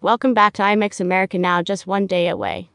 Welcome back to IMEX America now just one day away.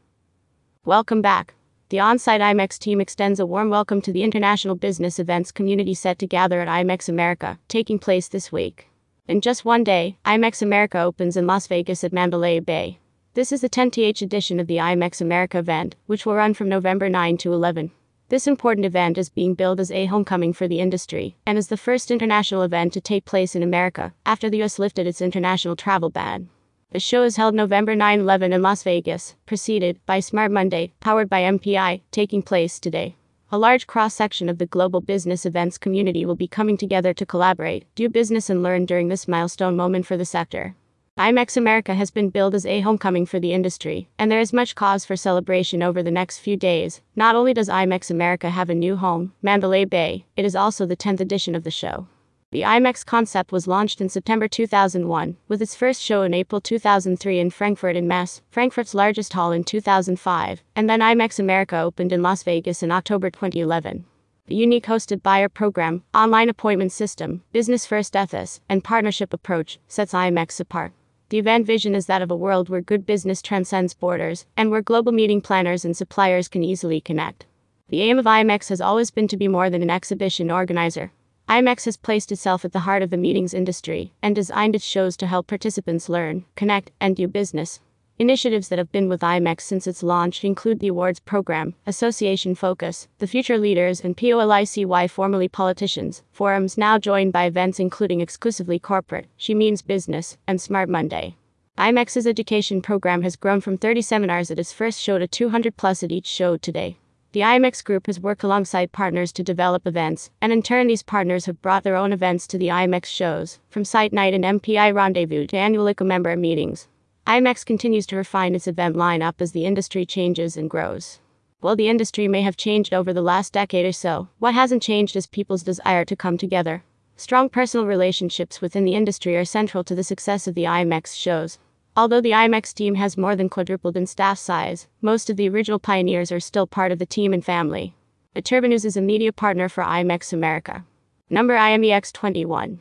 Welcome back. The on site IMEX team extends a warm welcome to the international business events community set to gather at IMEX America, taking place this week. In just one day, IMEX America opens in Las Vegas at Mandalay Bay. This is the 10th edition of the IMEX America event, which will run from November 9 to 11. This important event is being billed as a homecoming for the industry and is the first international event to take place in America after the US lifted its international travel ban. The show is held November 9 11 in Las Vegas, preceded by Smart Monday, powered by MPI, taking place today. A large cross section of the global business events community will be coming together to collaborate, do business, and learn during this milestone moment for the sector. IMEX America has been billed as a homecoming for the industry, and there is much cause for celebration over the next few days. Not only does IMEX America have a new home, Mandalay Bay, it is also the 10th edition of the show. The IMEX concept was launched in September 2001, with its first show in April 2003 in Frankfurt in Messe, Frankfurt's largest hall in 2005, and then IMEX America opened in Las Vegas in October 2011. The unique hosted buyer program, online appointment system, business first ethos, and partnership approach sets IMEX apart. The event vision is that of a world where good business transcends borders, and where global meeting planners and suppliers can easily connect. The aim of IMEX has always been to be more than an exhibition organizer. IMEX has placed itself at the heart of the meetings industry and designed its shows to help participants learn, connect, and do business. Initiatives that have been with IMEX since its launch include the awards program, association focus, the future leaders, and POLICY formerly politicians, forums now joined by events including exclusively corporate, She Means Business, and Smart Monday. IMEX's education program has grown from 30 seminars at its first show to 200 plus at each show today. The IMEX Group has worked alongside partners to develop events, and in turn, these partners have brought their own events to the IMEX shows, from Site Night and MPI Rendezvous to annual ICA member meetings. IMEX continues to refine its event lineup as the industry changes and grows. While the industry may have changed over the last decade or so, what hasn't changed is people's desire to come together. Strong personal relationships within the industry are central to the success of the IMEX shows. Although the IMEX team has more than quadrupled in staff size, most of the original pioneers are still part of the team and family. Turbonews is a media partner for IMEX America. Number IMEX 21.